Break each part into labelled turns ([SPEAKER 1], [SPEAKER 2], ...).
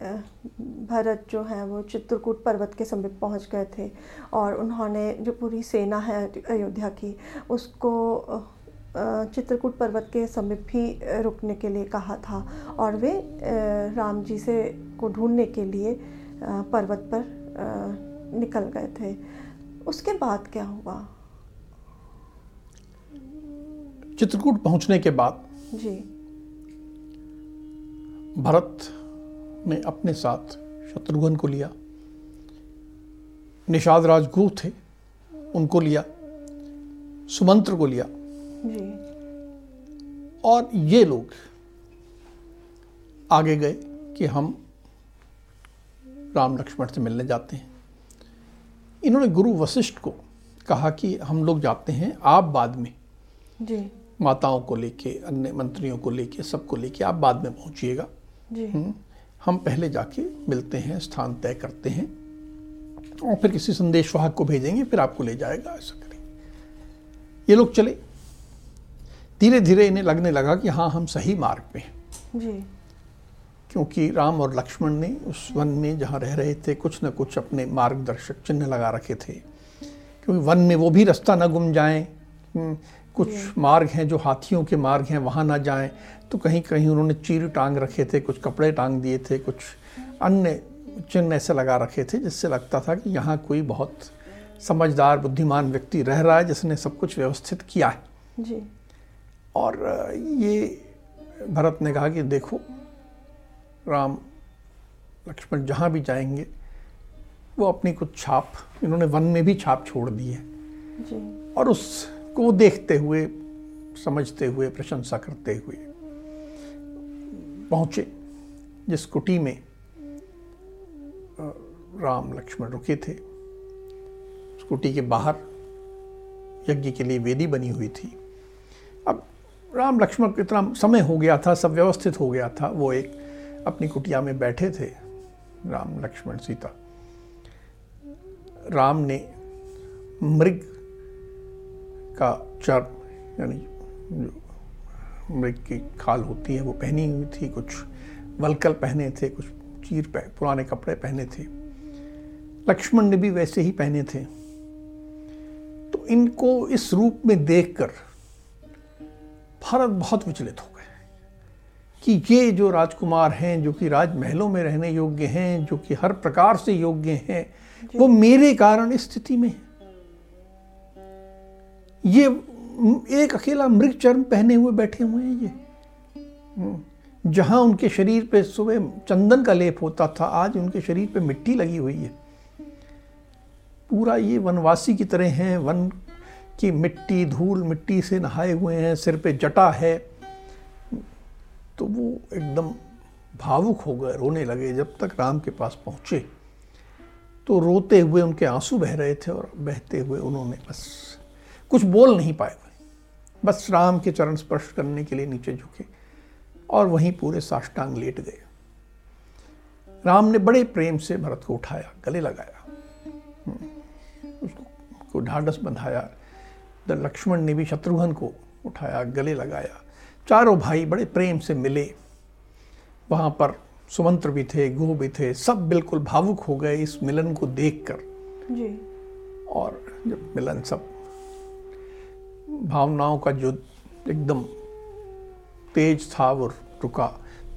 [SPEAKER 1] भरत जो है वो चित्रकूट पर्वत के समीप पहुँच गए थे और उन्होंने जो पूरी सेना है अयोध्या की उसको चित्रकूट पर्वत के समीप ही रुकने के लिए कहा था और वे राम जी से को ढूँढने के लिए पर्वत पर निकल गए थे। उसके बाद क्या हुआ?
[SPEAKER 2] चित्रकूट पहुँचने के बाद
[SPEAKER 1] जी।
[SPEAKER 2] भरत ने अपने साथ शत्रुघ्न को लिया। निषाद राजगुरु थे उनको लिया। सुमंत्र को लिया।
[SPEAKER 1] जी।
[SPEAKER 2] और ये लोग आगे गए कि हम राम लक्ष्मण से मिलने जाते हैं। इन्होंने गुरु वशिष्ठ को कहा कि हम लोग जाते हैं आप बाद में।
[SPEAKER 1] जी।
[SPEAKER 2] माताओं को लेके अन्य मंत्रियों को लेके सबको लेके आप बाद में पहुंचिएगा।
[SPEAKER 1] जी।
[SPEAKER 2] हम्म। हम पहले जाके मिलते हैं स्थान तय करते हैं और फिर किसी संदेश वाहक को भेजेंगे फिर आपको ले जाएगा ऐसा करेंगे। ये लोग चले। धीरे धीरे इन्हें लगने लगा कि हाँ हम सही मार्ग पे हैं।
[SPEAKER 1] जी।
[SPEAKER 2] क्योंकि राम और लक्ष्मण ने उस वन में जहाँ रह रहे थे कुछ न कुछ अपने मार्गदर्शक चिन्ह लगा रखे थे। क्योंकि वन में वो भी रास्ता न गुम जाएँ हम्म, कुछ मार्ग हैं जो हाथियों के मार्ग हैं वहाँ ना जाएँ। तो कहीं कहीं उन्होंने चीर टांग रखे थे कुछ कपड़े टांग दिए थे कुछ अन्य चिन्ह ऐसे लगा रखे थे जिससे लगता था कि यहाँ कोई बहुत समझदार बुद्धिमान व्यक्ति रह रहा है जिसने सब कुछ व्यवस्थित किया है।
[SPEAKER 1] जी।
[SPEAKER 2] और ये भरत ने कहा कि देखो राम लक्ष्मण जहाँ भी जाएँगे वो अपनी कुछ छाप इन्होंने वन में भी छाप छोड़ दी है।
[SPEAKER 1] जी।
[SPEAKER 2] और उसको देखते हुए, समझते हुए, प्रशंसा करते हुए पहुँचे, जिस कुटी में राम लक्ष्मण रुके थे। उस कुटी के बाहर यज्ञ के लिए वेदी बनी हुई थी। अब राम लक्ष्मण को इतना समय हो गया था, सब व्यवस्थित हो गया था, वो एक अपनी कुटिया में बैठे थे, राम लक्ष्मण सीता। राम ने मृग का चर्म यानी जो मृग की खाल होती है वो पहनी हुई थी कुछ वलकल पहने थे कुछ चीर पह, पुराने कपड़े पहने थे। लक्ष्मण ने भी वैसे ही पहने थे। तो इनको इस रूप में देखकर भारत बहुत विचलित हो गए कि ये जो राजकुमार हैं जो कि राजमहलों में रहने योग्य हैं जो कि हर प्रकार से योग्य हैं वो मेरे कारण स्थिति में ये एक अकेला मृग चर्म पहने हुए बैठे हुए हैं ये। हम्म। जहाँ उनके शरीर पे सुबह चंदन का लेप होता था, आज उनके शरीर पे मिट्टी लगी हुई है। पूरा ये वनवासी की तरह हैं, वन की मिट्टी, धूल मिट्टी से नहाए हुए हैं, सिर पे जटा है। तो वो एकदम भावुक हो गए, रोने लगे जब तक राम के पास पहुँचे। तो रोते हुए उनके आँसू बह रहे थे और बहते हुए उन्होंने बस कुछ बोल नहीं पाए बस राम के चरण स्पर्श करने के लिए नीचे झुके और वहीं पूरे साष्टांग लेट गए। राम ने बड़े प्रेम से भरत को उठाया गले लगाया। हम्म, उसको ढांढस बंधाया। लक्ष्मण ने भी शत्रुघ्न को उठाया गले लगाया। चारों भाई बड़े प्रेम से मिले। वहाँ पर सुमंत्र भी थे गुह भी थे सब बिल्कुल भावुक हो गए इस मिलन को देखकर।
[SPEAKER 1] जी।
[SPEAKER 2] और जब मिलन सब भावनाओं का जो एकदम तेज था वो रुका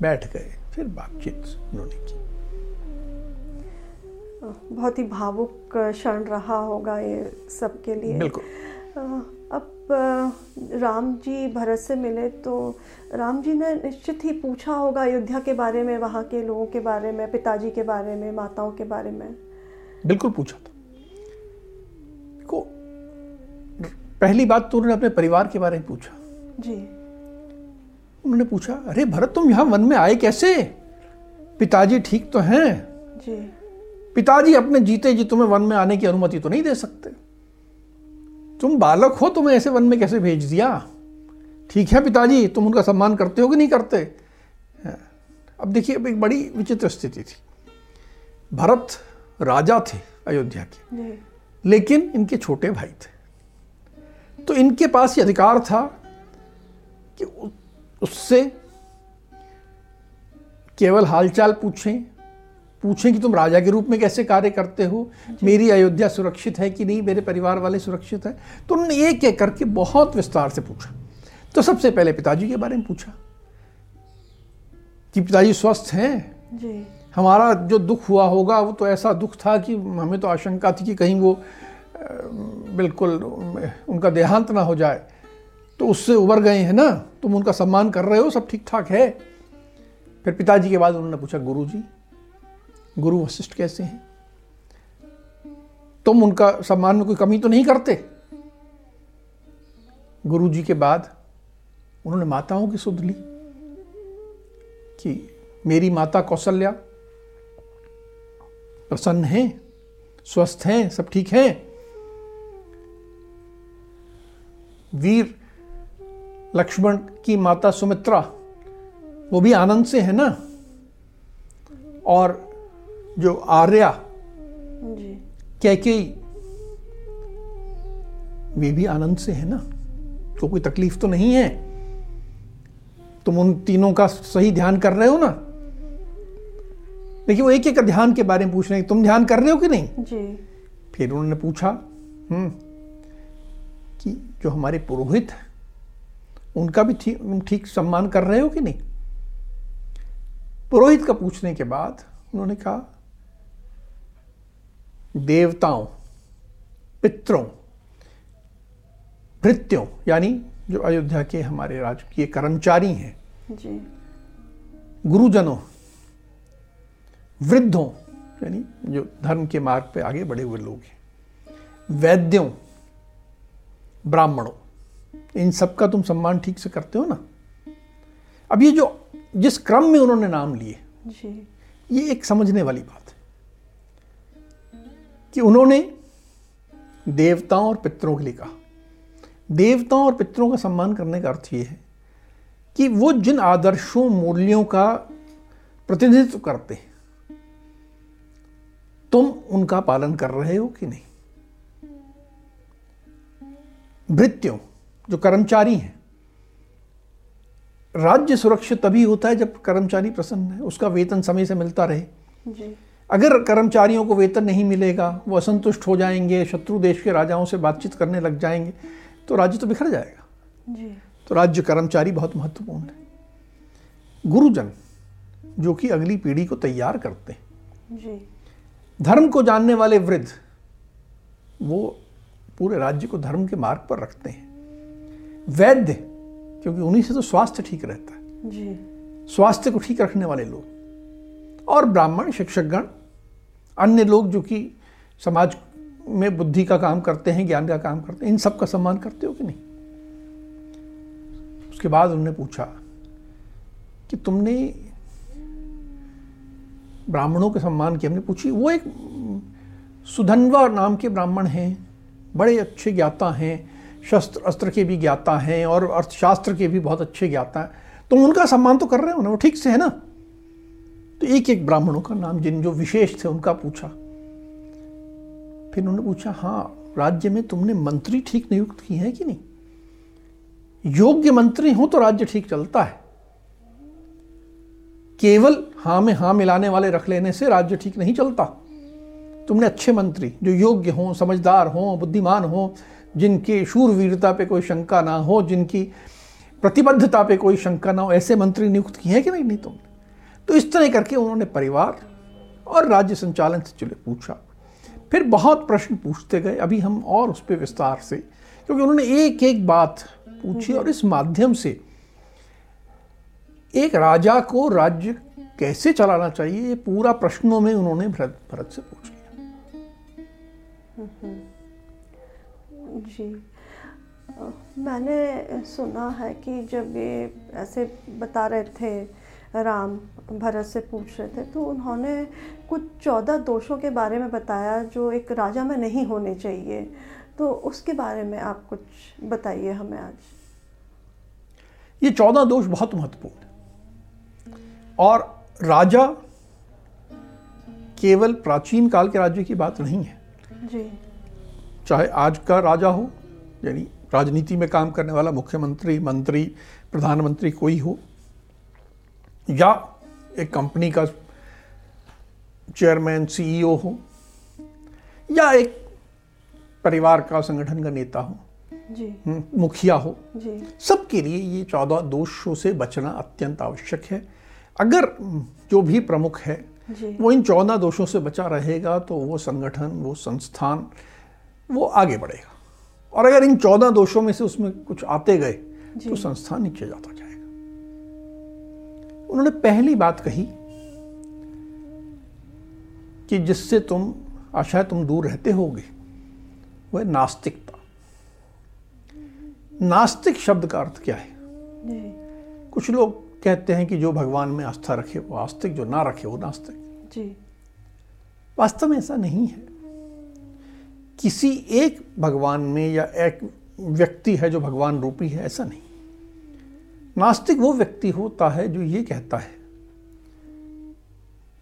[SPEAKER 2] बैठ गए फिर बातचीत उन्होंने की।
[SPEAKER 1] बहुत ही भावुक क्षण रहा होगा ये सबके लिए।
[SPEAKER 2] बिल्कुल।
[SPEAKER 1] अब राम जी भरत से मिले तो राम जी ने निश्चित ही पूछा होगा अयोध्या के बारे में वहाँ के लोगों के बारे में पिताजी के बारे में माताओं के बारे में।
[SPEAKER 2] बिल्कुल पूछा था। पहली बात तो उन्होंने अपने परिवार के बारे में पूछा।
[SPEAKER 1] जी।
[SPEAKER 2] उन्होंने पूछा अरे भरत तुम यहाँ वन में आए कैसे? पिताजी ठीक तो हैं?
[SPEAKER 1] जी।
[SPEAKER 2] पिताजी अपने जीते जी तुम्हें वन में आने की अनुमति तो नहीं दे सकते। तुम बालक हो तुम्हें ऐसे वन में कैसे भेज दिया? ठीक है पिताजी तुम उनका सम्मान करते हो कि नहीं करते? अब देखिए अब एक बड़ी विचित्र स्थिति थी। भरत राजा थे अयोध्या के। लेकिन इनके छोटे भाई थे। तो इनके पास ये अधिकार था कि उससे केवल हालचाल पूछें पूछें कि तुम राजा के रूप में कैसे कार्य करते हो मेरी अयोध्या सुरक्षित है कि नहीं मेरे परिवार वाले सुरक्षित है? तो उन्होंने एक एक करके बहुत विस्तार से पूछा। तो सबसे पहले पिताजी के बारे में पूछा कि पिताजी स्वस्थ हैं?
[SPEAKER 1] जी।
[SPEAKER 2] हमारा जो दुख हुआ होगा वो तो ऐसा दुख था कि हमें तो आशंका थी कि कहीं वो बिल्कुल, उनका देहांत ना हो जाए तो उससे उबर गए हैं ना? तुम उनका सम्मान कर रहे हो, सब ठीक ठाक है। फिर पिताजी के बाद उन्होंने पूछा गुरु जी गुरु वशिष्ठ कैसे हैं? तुम उनका सम्मान में कोई कमी तो नहीं करते? गुरु जी के बाद उन्होंने माताओं की सुध ली कि मेरी माता कौशल्या, प्रसन्न हैं, स्वस्थ हैं, सब ठीक हैं। वीर लक्ष्मण की माता सुमित्रा वो भी आनंद से है ना? और जो आर्या
[SPEAKER 1] जी।
[SPEAKER 2] कैकेयी वे भी आनंद से है ना? तो कोई तकलीफ़ तो नहीं है? तुम उन तीनों का सही ध्यान कर रहे हो ना? देखिए वो एक एक ध्यान के बारे में पूछ रहे हैं। तुम ध्यान कर रहे हो कि नहीं?
[SPEAKER 1] जी।
[SPEAKER 2] फिर उन्होंने पूछा हम्म कि जो हमारे पुरोहित हैं उनका भी ठीक ठीक सम्मान कर रहे हो कि नहीं? पुरोहित का पूछने के बाद उन्होंने कहा देवताओं पितरों भृत्यों यानी जो अयोध्या के हमारे राजकीय कर्मचारी हैं
[SPEAKER 1] जी।
[SPEAKER 2] गुरुजनों वृद्धों यानी जो धर्म के मार्ग पे आगे बढ़े हुए लोग हैं वैद्यों ब्राह्मणों। इन सब का तुम सम्मान ठीक से करते हो ना? अब ये जो जिस क्रम में उन्होंने नाम लिए ये एक समझने वाली बात है कि उन्होंने देवताओं और पितरों के लिए कहा। देवताओं और पितरों का सम्मान करने का अर्थ ये है कि वो जिन आदर्शों मूल्यों का प्रतिनिधित्व करते हैं तुम उनका पालन कर रहे हो कि नहीं? भृत्यों जो कर्मचारी हैं। राज्य सुरक्षित तभी होता है जब कर्मचारी प्रसन्न है उसका वेतन समय से मिलता रहे।
[SPEAKER 1] जी।
[SPEAKER 2] अगर कर्मचारियों को वेतन नहीं मिलेगा वो असंतुष्ट हो जाएँगे शत्रु देश के राजाओं से बातचीत करने लग जाएँगे तो राज्य तो बिखर जाएगा।
[SPEAKER 1] जी।
[SPEAKER 2] तो राज्य कर्मचारी बहुत महत्वपूर्ण है। गुरुजन जो कि अगली पीढ़ी को तैयार करते हैं
[SPEAKER 1] जी।
[SPEAKER 2] धर्म को जानने वाले वृद्ध वो पूरे राज्य को धर्म के मार्ग पर रखते हैं। वैद्य क्योंकि उन्हीं से तो स्वास्थ्य ठीक रहता है।
[SPEAKER 1] जी।
[SPEAKER 2] स्वास्थ्य को ठीक रखने वाले लोग। और ब्राह्मण शिक्षकगण अन्य लोग जो कि समाज में बुद्धि का काम करते हैं ज्ञान का काम करते हैं इन सब का सम्मान करते हो कि नहीं? उसके बाद उन्होंने पूछा कि तुमने ब्राह्मणों के सम्मान की हमने पूछी। वो एक सुधनवा नाम के ब्राह्मण हैं। बड़े अच्छे ज्ञाता हैं, शस्त्र, अस्त्र के भी ज्ञाता हैं और अर्थशास्त्र के भी बहुत अच्छे ज्ञाता हैं। तुम उनका सम्मान तो कर रहे हो ना, वो ठीक से है ना? तो एक एक ब्राह्मणों का नाम, जिन जो विशेष थे, उनका पूछा। फिर उन्होंने पूछा हाँ राज्य में तुमने मंत्री ठीक नियुक्त किए हैं कि नहीं? योग्य मंत्री हो तो राज्य ठीक चलता है। केवल हाँ में हाँ मिलाने वाले रख लेने से राज्य ठीक नहीं चलता। तुमने अच्छे मंत्री जो योग्य हों समझदार हों बुद्धिमान हों जिनकी शूरवीरता पे कोई शंका ना हो जिनकी प्रतिबद्धता पे कोई शंका ना हो ऐसे मंत्री नियुक्त किए हैं कि नहीं नहीं तुमने? तो इस तरह करके उन्होंने परिवार और राज्य संचालन से चले पूछा। फिर बहुत प्रश्न पूछते गए। अभी हम और उस पर विस्तार से क्योंकि उन्होंने एक एक बात पूछी और इस माध्यम से एक राजा को राज्य कैसे चलाना चाहिए ये पूरा प्रश्नों में उन्होंने भरत भरत से पूछ।
[SPEAKER 1] जी। मैंने सुना है कि जब ये ऐसे बता रहे थे, राम भरत से पूछ रहे थे तो उन्होंने कुछ चौदह दोषों के बारे में बताया जो एक राजा में नहीं होने चाहिए। तो उसके बारे में आप कुछ बताइए हमें आज।
[SPEAKER 2] ये चौदह दोष बहुत महत्वपूर्ण और राजा केवल प्राचीन काल के राज्य की बात नहीं है
[SPEAKER 1] जी।
[SPEAKER 2] चाहे आज का राजा हो यानी राजनीति में काम करने वाला मुख्यमंत्री मंत्री प्रधानमंत्री कोई हो या एक कंपनी का चेयरमैन सीईओ हो या एक परिवार का संगठन का नेता हो
[SPEAKER 1] जी।
[SPEAKER 2] हम्म, मुखिया हो
[SPEAKER 1] जी।
[SPEAKER 2] सबके लिए ये चौदह दोषों से बचना अत्यंत आवश्यक है। अगर जो भी प्रमुख है वो इन चौदह दोषों से बचा रहेगा तो वो संगठन वो संस्थान वो आगे बढ़ेगा। और अगर इन चौदह दोषों में से उसमें कुछ आते गए तो संस्थान नीचे जाता जाएगा। उन्होंने पहली बात कही कि जिससे तुम आशा तुम दूर रहते होगे वह नास्तिकता। नास्तिक शब्द का अर्थ क्या है?
[SPEAKER 1] जी।
[SPEAKER 2] कुछ लोग कहते हैं कि जो भगवान में आस्था रखे वो आस्तिक जो ना रखे वो नास्तिक।
[SPEAKER 1] जी।
[SPEAKER 2] वास्तव में ऐसा नहीं है। किसी एक भगवान में या एक व्यक्ति है जो भगवान रूपी है ऐसा नहीं। नास्तिक वो व्यक्ति होता है जो ये कहता है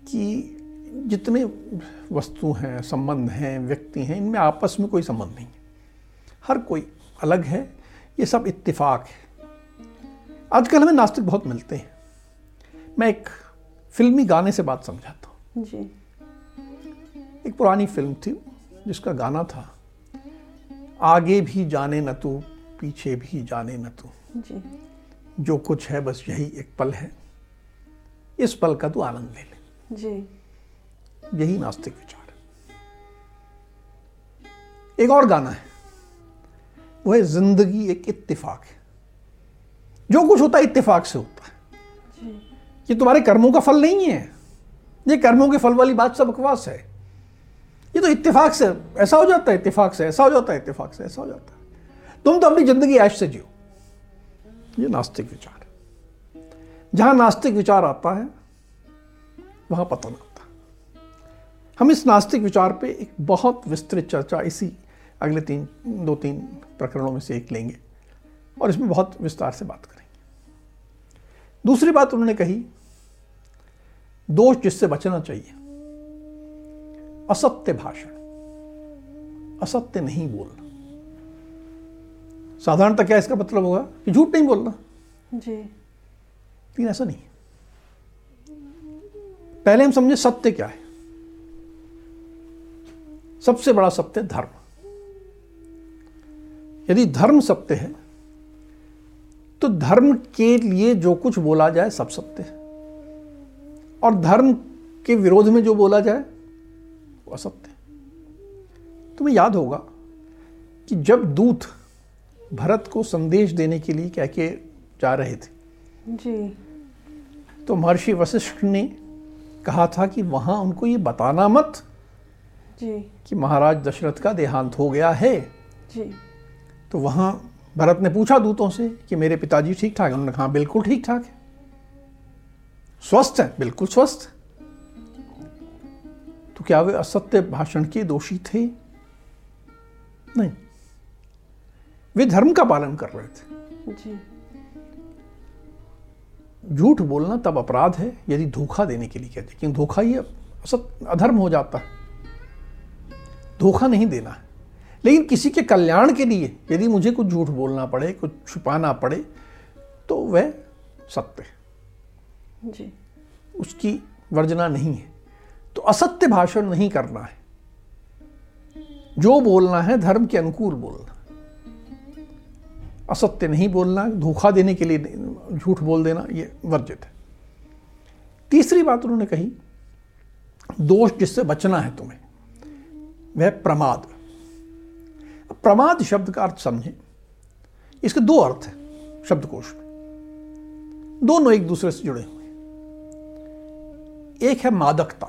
[SPEAKER 2] कि जितने वस्तु हैं संबंध हैं व्यक्ति हैं इनमें आपस में कोई संबंध नहीं है। हर कोई अलग है ये सब इत्तेफाक है। आजकल हमें नास्तिक बहुत मिलते हैं। मैं एक फिल्मी गाने से बात समझाता हूँ।
[SPEAKER 1] जी।
[SPEAKER 2] एक पुरानी फ़िल्म थी जिसका गाना था आगे भी जाने न तू पीछे भी जाने न तू।
[SPEAKER 1] जी।
[SPEAKER 2] जो कुछ है बस यही एक पल है। इस पल का तू आनंद ले ले।
[SPEAKER 1] जी।
[SPEAKER 2] यही नास्तिक विचार है। एक और गाना है वह ज़िंदगी एक इत्तेफाक है। जो कुछ होता है इत्तेफाक से होता है। ये तुम्हारे कर्मों का फल नहीं है। ये कर्मों के फल वाली बात सब बकवास है। ये तो इत्तेफाक से ऐसा हो जाता है इत्तेफाक से ऐसा हो जाता है इत्तेफाक से ऐसा हो जाता है। तुम तो अपनी ज़िंदगी ऐश से जियो। ये नास्तिक विचार है। जहाँ नास्तिक विचार आता है वहाँ पता पतन आता है। हम इस नास्तिक विचार पे एक बहुत विस्तृत चर्चा इसी अगले तीन दो तीन प्रकरणों में से एक लेंगे। और इसमें बहुत विस्तार से बात करेंगे। दूसरी बात उन्होंने कही दोष जिससे बचना चाहिए असत्य भाषण असत्य नहीं बोलना। साधारणतः क्या इसका मतलब होगा कि झूठ नहीं बोलना?
[SPEAKER 1] जी।
[SPEAKER 2] लेकिन ऐसा नहीं है। पहले हम समझे सत्य क्या है। सबसे बड़ा सत्य धर्म। यदि धर्म सत्य है तो धर्म के लिए जो कुछ बोला जाए सब सत्य है। और धर्म के विरोध में जो बोला जाए वो असत्य है। तुम्हें याद होगा कि जब दूत भरत को संदेश देने के लिए कह के जा रहे थे
[SPEAKER 1] जी।
[SPEAKER 2] तो महर्षि वशिष्ठ ने कहा था कि वहाँ उनको ये बताना मत
[SPEAKER 1] जी।
[SPEAKER 2] कि महाराज दशरथ का देहांत हो गया है।
[SPEAKER 1] जी।
[SPEAKER 2] तो वहाँ भरत ने पूछा दूतों से कि मेरे पिताजी ठीक ठाक हैं? उन्होंने कहा बिल्कुल ठीक ठाक है। स्वस्थ है बिल्कुल स्वस्थ तो क्या वे असत्य भाषण के दोषी थे? नहीं। वे धर्म का पालन कर रहे थे।
[SPEAKER 1] जी।
[SPEAKER 2] झूठ बोलना तब अपराध है यदि धोखा देने के लिए कहते हैं। क्योंकि धोखा ही असत अधर्म हो जाता है। धोखा नहीं देना है। लेकिन किसी के कल्याण के लिए यदि मुझे कुछ झूठ बोलना पड़े कुछ छुपाना पड़े तो वह सत्य
[SPEAKER 1] जी।
[SPEAKER 2] उसकी वर्जना नहीं है। तो असत्य भाषण नहीं करना है। जो बोलना है धर्म के अनुकूल बोलना। असत्य नहीं बोलना धोखा देने के लिए झूठ बोल देना ये वर्जित है। तीसरी बात उन्होंने कही दोष जिससे बचना है तुम्हें वह प्रमाद। प्रमाद शब्द का अर्थ समझें। इसके दो अर्थ हैं शब्दकोश में। दोनों एक दूसरे से जुड़े हुए एक है मादकता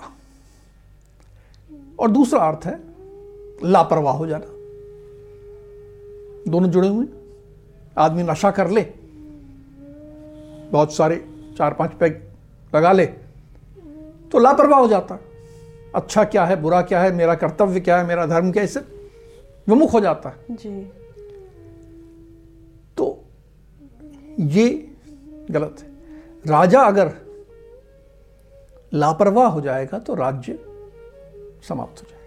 [SPEAKER 2] और दूसरा अर्थ है लापरवाह हो जाना। दोनों जुड़े हुए आदमी नशा कर ले, बहुत सारे चार पाँच पैग लगा ले तो लापरवाह हो जाता। अच्छा क्या है, बुरा क्या है, मेरा कर्तव्य क्या है, मेरा धर्म क्या है इससे विमुख हो जाता है।
[SPEAKER 1] जी।
[SPEAKER 2] तो ये गलत है। राजा अगर लापरवाह हो जाएगा तो राज्य समाप्त हो जाएगा।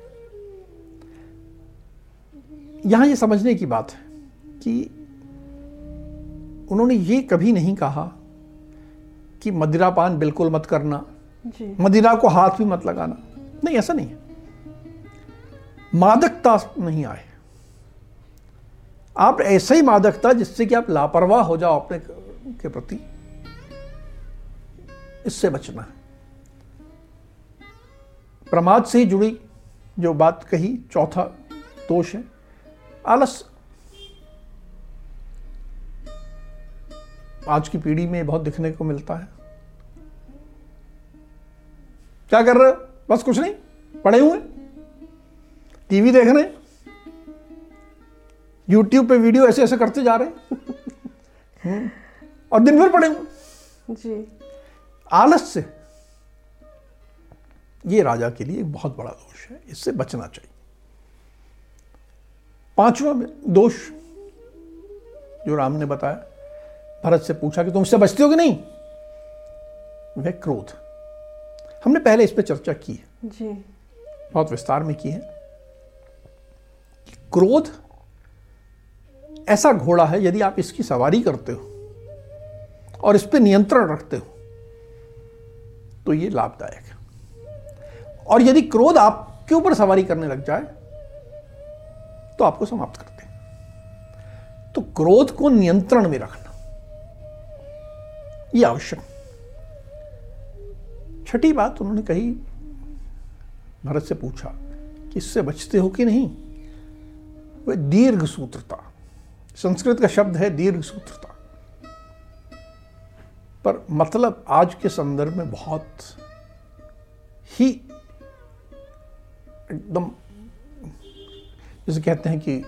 [SPEAKER 2] यहाँ ये समझने की बात है कि उन्होंने ये कभी नहीं कहा कि मदिरापान बिल्कुल मत करना।
[SPEAKER 1] जी।
[SPEAKER 2] मदिरा को हाथ भी मत लगाना। नहीं ऐसा नहीं है। मादकता नहीं आए। आप ऐसे ही मादकता जिससे कि आप लापरवाह हो जाओ अपने के प्रति, इससे बचना है। प्रमाद से ही जुड़ी जो बात कही, चौथा दोष है, आलस। आज की पीढ़ी में बहुत दिखने को मिलता है। क्या कर रहे हो? बस कुछ नहीं, पड़े हुए टीवी देख रहे हैं। यूट्यूब पे वीडियो ऐसे ऐसे करते जा रहे हैं। और दिन भर पड़े हुए।
[SPEAKER 1] जी।
[SPEAKER 2] आलस से। ये राजा के लिए एक बहुत बड़ा दोष है। इससे बचना चाहिए। पांचवा दोष जो राम ने बताया भरत से पूछा कि तुम इससे बचते हो कि नहीं? वह क्रोध। हमने पहले इस पर चर्चा की है।
[SPEAKER 1] जी।
[SPEAKER 2] बहुत विस्तार में की है। क्रोध ऐसा घोड़ा है, यदि आप इसकी सवारी करते हो और इस पर नियंत्रण रखते हो तो ये लाभदायक है। और यदि क्रोध आपके ऊपर सवारी करने लग जाए तो आपको समाप्त करते हैं तो क्रोध को नियंत्रण में रखना यह आवश्यक। छठी बात उन्होंने कही, भरत से पूछा कि इससे बचते हो कि नहीं? वह दीर्घ सूत्रता संस्कृत का शब्द है दीर्घ सूत्रता पर मतलब आज के संदर्भ में बहुत ही एकदम, जैसे कहते हैं कि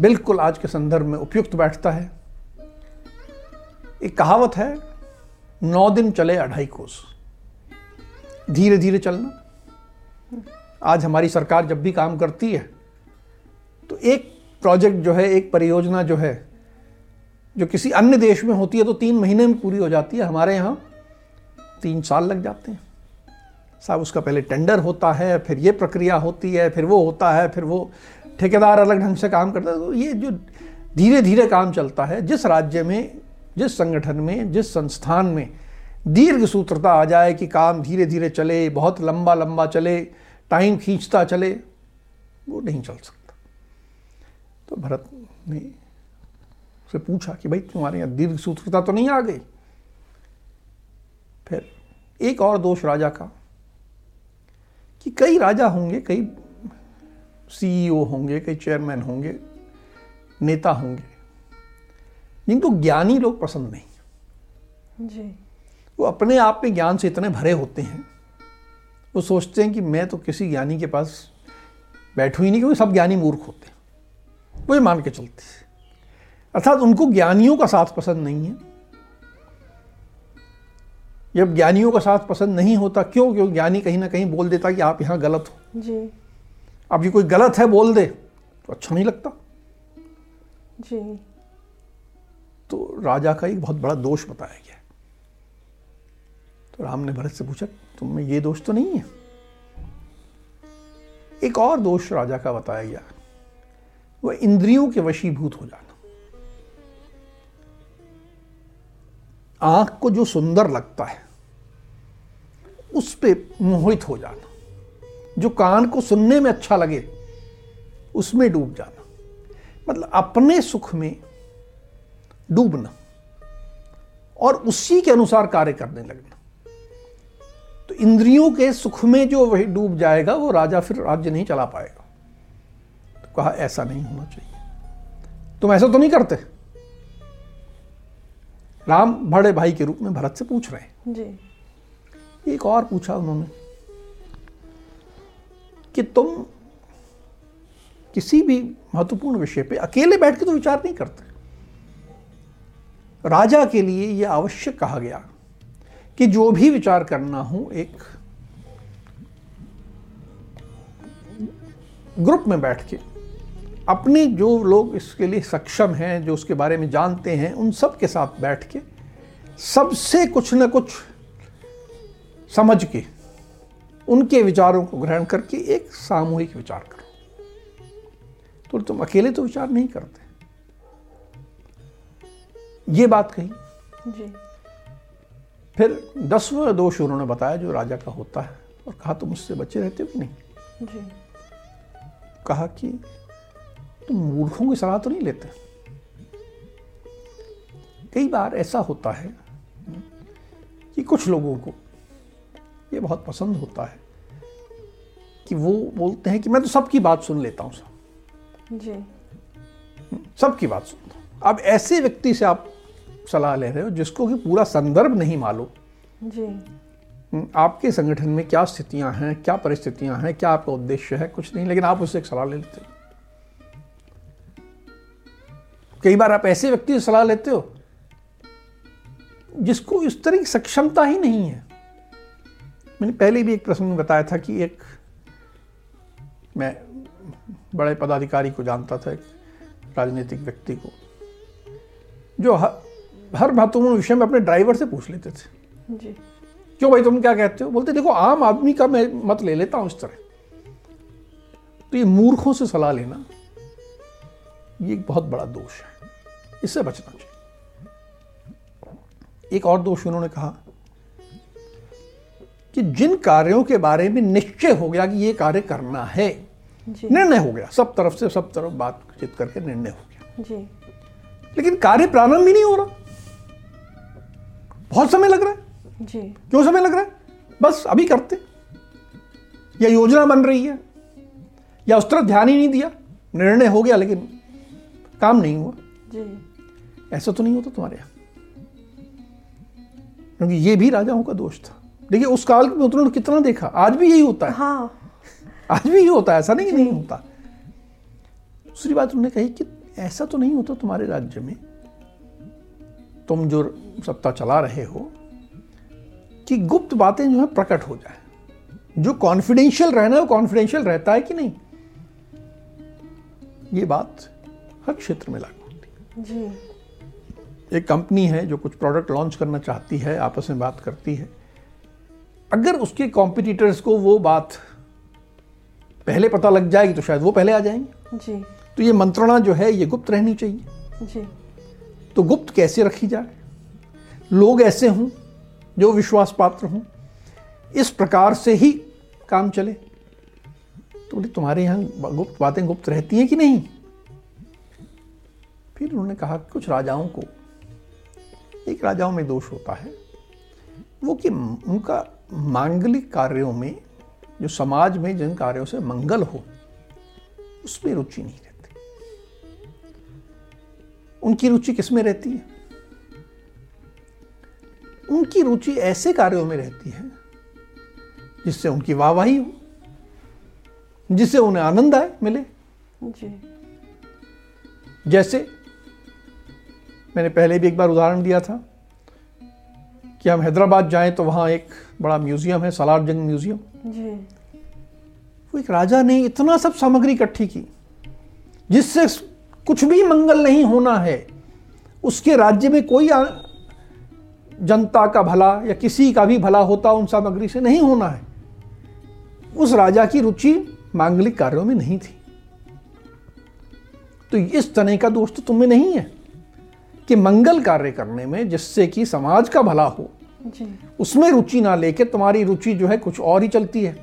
[SPEAKER 2] बिल्कुल आज के संदर्भ में उपयुक्त बैठता है। एक कहावत है, नौ दिन चले अढ़ाई कोस। धीरे धीरे चलना। आज हमारी सरकार जब भी काम करती है तो एक प्रोजेक्ट जो है, एक परियोजना जो है, जो किसी अन्य देश में होती है तो तीन महीने में पूरी हो जाती है। हमारे यहाँ तीन साल लग जाते हैं। साहब, उसका पहले टेंडर होता है, फिर ये प्रक्रिया होती है, फिर वो होता है, फिर वो ठेकेदार अलग ढंग से काम करता है। तो ये जो धीरे धीरे काम चलता है, जिस राज्य में, जिस संगठन में, जिस संस्थान में दीर्घ सूत्रता आ जाए कि काम धीरे धीरे चले, बहुत लंबा लंबा चले, टाइम खींचता चले, वो नहीं चल सकता। तो भरत ने से पूछा कि भाई तुम्हारे यहाँ दीर्घ सूत्रता तो नहीं आ गई? फिर एक और दोष राजा का कि कई राजा होंगे कई सीईओ होंगे कई चेयरमैन होंगे नेता होंगे जिनको ज्ञानी लोग पसंद नहीं।
[SPEAKER 1] जी।
[SPEAKER 2] वो अपने आप में ज्ञान से इतने भरे होते हैं वो सोचते हैं कि मैं तो किसी ज्ञानी के पास बैठू ही नहीं क्योंकि सब ज्ञानी मूर्ख होते हैं। वो ये मान के चलते हैं। अर्थात उनको ज्ञानियों का साथ पसंद नहीं है। जब ज्ञानियों का साथ पसंद नहीं होता क्यों? क्यों ज्ञानी कहीं ना कहीं बोल देता कि आप यहाँ गलत हो।
[SPEAKER 1] जी।
[SPEAKER 2] अब ये कोई गलत है बोल दे तो अच्छा नहीं लगता।
[SPEAKER 1] जी।
[SPEAKER 2] तो राजा का एक बहुत बड़ा दोष बताया गया तो राम ने भरत से पूछा तुम में ये दोष तो नहीं है? एक और दोष राजा का बताया गया वह इंद्रियों के वशीभूत हो जाना आँख को जो सुंदर लगता है, उस पे मोहित हो जाना। जो कान को सुनने में अच्छा लगे, उसमें डूब जाना। मतलब अपने सुख में डूबना और उसी के अनुसार कार्य करने लगना। तो इंद्रियों के सुख में जो वही डूब जाएगा, वो राजा फिर राज्य नहीं चला पाएगा। कहा ऐसा नहीं होना चाहिए। तुम ऐसा तो नहीं करते? राम बड़े भाई के रूप में भरत से पूछ रहे हैं।
[SPEAKER 1] जी।
[SPEAKER 2] एक और पूछा उन्होंने कि तुम किसी भी महत्वपूर्ण विषय पे अकेले बैठ के तो विचार नहीं करते? राजा के लिए यह आवश्यक कहा गया कि जो भी विचार करना हो एक ग्रुप में बैठ के अपने जो लोग इसके लिए सक्षम हैं जो उसके बारे में जानते हैं उन सब के साथ बैठ के सबसे कुछ न कुछ समझ के उनके विचारों को ग्रहण करके एक सामूहिक विचार करो। तो तुम अकेले तो विचार नहीं करते। ये बात कही।
[SPEAKER 1] जी।
[SPEAKER 2] फिर दसवें दोष उन्होंने बताया जो राजा का होता है और कहा तुम उससे बचे रहते हो कि नहीं?
[SPEAKER 1] जी।
[SPEAKER 2] कहा कि तुम मूर्खों की सलाह तो नहीं लेते। कई बार ऐसा होता है कि कुछ लोगों को ये बहुत पसंद होता है कि वो बोलते हैं कि मैं तो सबकी बात सुन लेता हूँ सब।
[SPEAKER 1] जी।
[SPEAKER 2] सबकी बात सुनता हूँ। अब ऐसे व्यक्ति से आप सलाह ले रहे हो जिसको कि पूरा संदर्भ नहीं मालूम।
[SPEAKER 1] जी।
[SPEAKER 2] हम्म, आपके संगठन में क्या स्थितियाँ हैं क्या परिस्थितियाँ हैं क्या आपका उद्देश्य है कुछ नहीं लेकिन आप उससे एक सलाह ले लेते हो। कई बार आप ऐसे व्यक्ति से सलाह लेते हो जिसको इस तरह की सक्षमता ही नहीं है। मैंने पहले भी एक प्रसंग में बताया था कि एक मैं बड़े पदाधिकारी को जानता था एक राजनीतिक व्यक्ति को जो हर, हर महत्वपूर्ण विषय में अपने ड्राइवर से पूछ लेते थे।
[SPEAKER 1] जी।
[SPEAKER 2] क्यों भाई तुम क्या कहते हो? बोलते देखो आम आदमी का मैं मत ले लेता हूँ इस तरह। तो ये मूर्खों से सलाह लेना ये एक बहुत बड़ा दोष है। इससे बचना चाहिए। एक और दोष उन्होंने कहा कि जिन कार्यों के बारे में निश्चय हो गया कि ये कार्य करना है निर्णय हो गया सब तरफ़ से सब तरफ़ बातचीत करके निर्णय हो गया।
[SPEAKER 1] जी।
[SPEAKER 2] लेकिन कार्य प्रारंभ ही नहीं हो रहा। बहुत समय लग रहा है।
[SPEAKER 1] जी।
[SPEAKER 2] क्यों समय लग रहा है? बस अभी करते। या योजना बन रही है या उस तरफ़ ध्यान ही नहीं दिया। निर्णय हो गया लेकिन काम नहीं हुआ।
[SPEAKER 1] जी।
[SPEAKER 2] ऐसा तो नहीं होता तुम्हारे यहाँ। क्योंकि ये भी राजाओं का दोष था। देखिए उस काल में उन्होंने कितना देखा। आज भी यही होता है।
[SPEAKER 1] हाँ।
[SPEAKER 2] आज भी यही होता है। ऐसा नहीं कि नहीं होता। दूसरी बात उन्होंने कही कि ऐसा तो नहीं होता तुम्हारे राज्य में तुम जो सत्ता चला रहे हो कि गुप्त बातें जो है प्रकट हो जाए। जो कॉन्फिडेंशियल रहना है वो कॉन्फिडेंशियल रहता है कि नहीं? ये बात हर क्षेत्र में लागू होती है।
[SPEAKER 1] जी।
[SPEAKER 2] एक कंपनी है जो कुछ प्रोडक्ट लॉन्च करना चाहती है आपस में बात करती है। अगर उसके कॉम्पिटिटर्स को वो बात पहले पता लग जाएगी तो शायद वो पहले आ जाएँगे।
[SPEAKER 1] जी।
[SPEAKER 2] तो ये मंत्रणा जो है ये गुप्त रहनी चाहिए।
[SPEAKER 1] जी।
[SPEAKER 2] तो गुप्त कैसे रखी जाए? लोग ऐसे हों जो विश्वास पात्र हों। इस प्रकार से ही काम चले। तो बोले तुम्हारे यहाँ गुप्त बातें गुप्त रहती हैं कि नहीं? फिर उन्होंने कहा कि कुछ राजाओं को एक राजाओं में दोष होता है वो कि उनका मांगलिक कार्यों में जो समाज में जिन कार्यों से मंगल हो उसमें रुचि नहीं रहती। उनकी रुचि किसमें रहती है? उनकी रुचि ऐसे कार्यों में रहती है जिससे उनकी वाहवाही हो जिससे उन्हें आनंद आए मिले।
[SPEAKER 1] जी।
[SPEAKER 2] जैसे मैंने पहले भी एक बार उदाहरण दिया था कि हम हैदराबाद जाएँ तो वहाँ एक बड़ा म्यूज़ियम है सलार जंग म्यूज़ियम।
[SPEAKER 1] जी।
[SPEAKER 2] वो एक राजा ने इतना सब सामग्री इकट्ठी की जिससे कुछ भी मंगल नहीं होना है उसके राज्य में कोई जनता का भला या किसी का भी भला होता उन सामग्री से नहीं होना है। उस राजा की रुचि मांगलिक कार्यों में नहीं थी। तो इस तरह का दोष तो तुम्हें नहीं है। कि मंगल कार्य करने में जिससे कि समाज का भला हो
[SPEAKER 1] जी।
[SPEAKER 2] उसमें रुचि ना लेके तुम्हारी रुचि जो है कुछ और ही चलती है।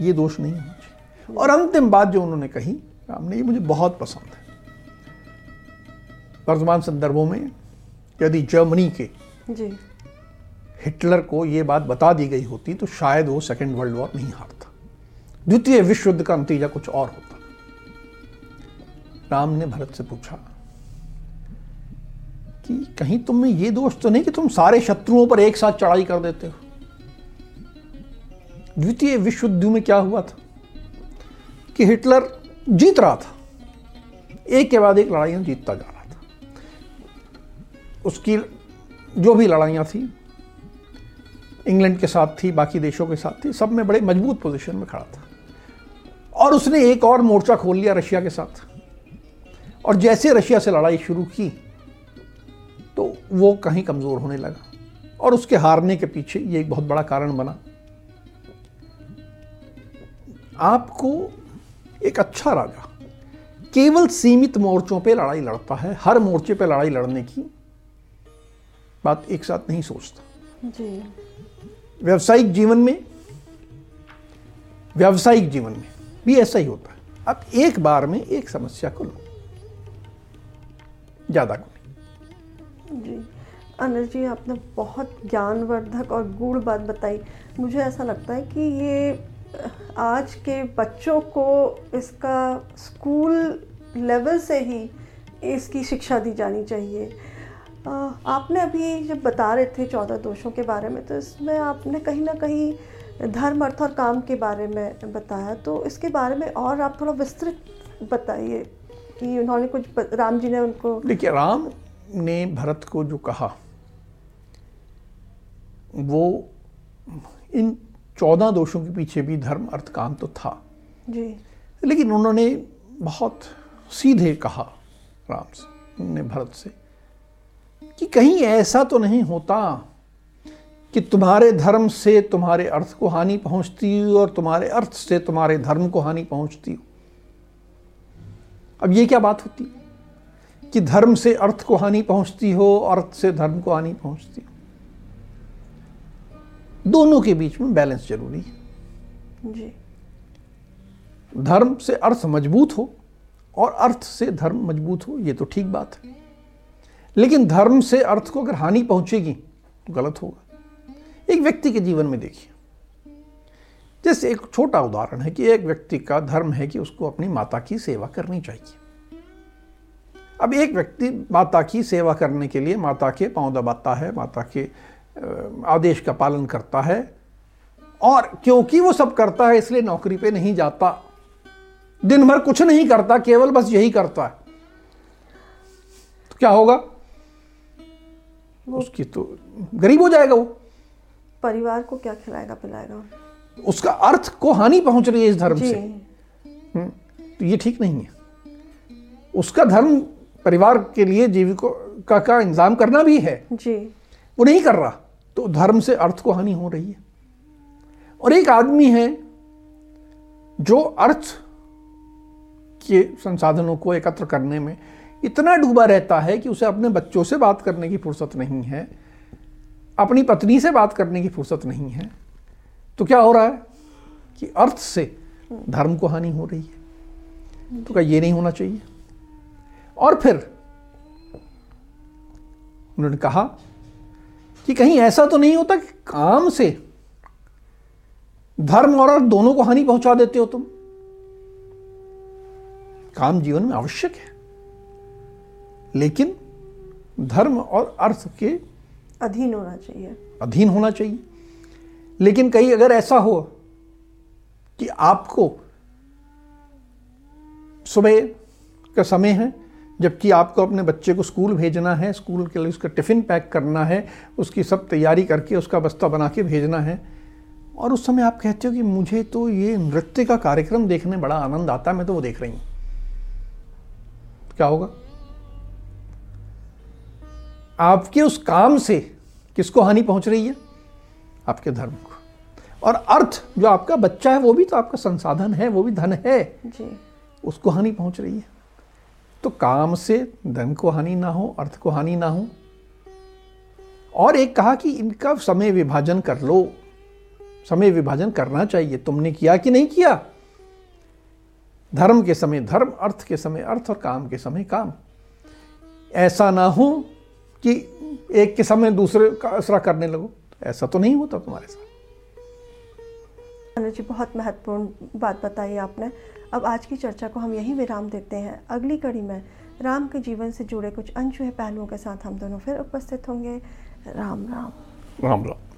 [SPEAKER 2] ये दोष नहीं होना चाहिए और अंतिम बात जो उन्होंने कही राम ने ये मुझे बहुत पसंद है। वर्तमान संदर्भों में यदि जर्मनी के
[SPEAKER 1] जी।
[SPEAKER 2] हिटलर को ये बात बता दी गई होती तो शायद वो सेकेंड वर्ल्ड वॉर नहीं हारता। द्वितीय विश्व युद्ध का नतीजा कुछ और होता। राम ने भरत से पूछा कि कहीं तुम में ये दोष तो नहीं कि तुम सारे शत्रुओं पर एक साथ चढ़ाई कर देते हो? द्वितीय विश्व युद्ध में क्या हुआ था? कि हिटलर जीत रहा था। एक के बाद एक लड़ाइयाँ जीतता जा रहा था। उसकी जो भी लड़ाइयाँ थी, इंग्लैंड के साथ थी, बाकी देशों के साथ थी, सब में बड़े मज़बूत पोजीशन में खड़ा था। और उसने एक और मोर्चा खोल लिया रशिया के साथ। और जैसे रशिया से लड़ाई शुरू की तो वो कहीं कमज़ोर होने लगा और उसके हारने के पीछे ये एक बहुत बड़ा कारण बना। आपको एक अच्छा राजा केवल सीमित मोर्चों पे लड़ाई लड़ता है हर मोर्चे पे लड़ाई लड़ने की बात एक साथ नहीं सोचता।
[SPEAKER 1] जी।
[SPEAKER 2] व्यवसायिक जीवन में व्यावसायिक जीवन में भी ऐसा ही होता है। अब एक बार में एक समस्या को लो ज़्यादा को नहीं।
[SPEAKER 1] जी। अनिल जी, आपने बहुत ज्ञानवर्धक और गूढ़ बात बताई। मुझे ऐसा लगता है कि ये आज के बच्चों को इसका स्कूल लेवल से ही इसकी शिक्षा दी जानी चाहिए। आपने अभी जब बता रहे थे चौदह दोषों के बारे में तो इसमें आपने कहीं ना कहीं धर्म, अर्थ और काम के बारे में बताया। तो इसके बारे में और आप थोड़ा विस्तृत बताइए कि उन्होंने कुछ राम जी ने उनको
[SPEAKER 2] देखिए, राम ने भरत को जो कहा वो इन चौदह दोषों के पीछे भी धर्म अर्थ काम तो था।
[SPEAKER 1] जी।
[SPEAKER 2] लेकिन उन्होंने बहुत सीधे कहा राम से उन्होंने भरत से कि कहीं ऐसा तो नहीं होता कि तुम्हारे धर्म से तुम्हारे अर्थ को हानि पहुँचती हो और तुम्हारे अर्थ से तुम्हारे धर्म को हानि पहुँचती हो। अब ये क्या बात होती? कि धर्म से अर्थ को हानि पहुँचती हो अर्थ से धर्म को हानि पहुँचती हो। दोनों के बीच में बैलेंस ज़रूरी है।
[SPEAKER 1] जी।
[SPEAKER 2] धर्म से अर्थ मज़बूत हो और अर्थ से धर्म मज़बूत हो ये तो ठीक बात है। लेकिन धर्म से अर्थ को अगर हानि पहुंचेगी तो गलत होगा। एक व्यक्ति के जीवन में देखिए। जैसे एक छोटा उदाहरण है कि एक व्यक्ति का धर्म है कि उसको अपनी माता की सेवा करनी चाहिए। अब एक व्यक्ति माता की सेवा करने के लिए माता के पाँव दबाता है माता के आदेश का पालन करता है और क्योंकि वो सब करता है इसलिए नौकरी पे नहीं जाता। दिन भर कुछ नहीं करता केवल बस यही करता है। तो क्या होगा? उसकी तो गरीब हो जाएगा वो।
[SPEAKER 1] परिवार को क्या खिलाएगा पिलाएगा?
[SPEAKER 2] उसका अर्थ को हानि पहुँच रही है इस धर्म से। तो ये ठीक नहीं है। उसका धर्म परिवार के लिए जीविका का इंतज़ाम करना भी है।
[SPEAKER 1] जी।
[SPEAKER 2] वो नहीं कर रहा। तो धर्म से अर्थ को हानि हो रही है। और एक आदमी है जो अर्थ के संसाधनों को एकत्र करने में इतना डूबा रहता है कि उसे अपने बच्चों से बात करने की फुर्सत नहीं है अपनी पत्नी से बात करने की फुर्सत नहीं है। तो क्या हो रहा है कि अर्थ से धर्म को हानि हो रही है। तो क्या ये नहीं होना चाहिए? और फिर उन्होंने कहा कि कहीं ऐसा तो नहीं होता कि काम से धर्म और अर्थ दोनों को हानि पहुँचा देते हो तुम। काम जीवन में आवश्यक है। लेकिन धर्म और अर्थ के
[SPEAKER 1] अधीन होना चाहिए।
[SPEAKER 2] अधीन होना चाहिए। लेकिन कहीं अगर ऐसा हो कि आपको सुबह का समय है जबकि आपको अपने बच्चे को स्कूल भेजना है स्कूल के लिए उसका टिफ़िन पैक करना है उसकी सब तैयारी करके उसका बस्ता बना के भेजना है। और उस समय आप कहते हो कि मुझे तो ये नृत्य का कार्यक्रम देखने बड़ा आनंद आता है मैं तो वो देख रही हूँ। क्या होगा? आपके उस काम से किसको हानि पहुँच रही है? आपके धर्म को। और अर्थ जो आपका बच्चा है वो भी तो आपका संसाधन है वो भी धन है।
[SPEAKER 1] जी।
[SPEAKER 2] उसको हानि पहुँच रही है। तो काम से धन को हानि ना हो, अर्थ को हानि ना हो। और एक कहा कि इनका समय विभाजन कर लो। समय विभाजन करना चाहिए। तुमने किया कि नहीं किया? धर्म के समय धर्म, अर्थ के समय अर्थ और काम के समय काम। ऐसा ना हो कि एक के समय दूसरे का असरा करने लगो। ऐसा तो नहीं होता तुम्हारे साथ।
[SPEAKER 1] जी, बहुत महत्वपूर्ण बात बताई आपने। अब आज की चर्चा को हम यहीं विराम देते हैं। अगली कड़ी में राम के जीवन से जुड़े कुछ अनछुए पहलुओं के साथ हम दोनों फिर उपस्थित होंगे। राम राम।
[SPEAKER 2] राम राम।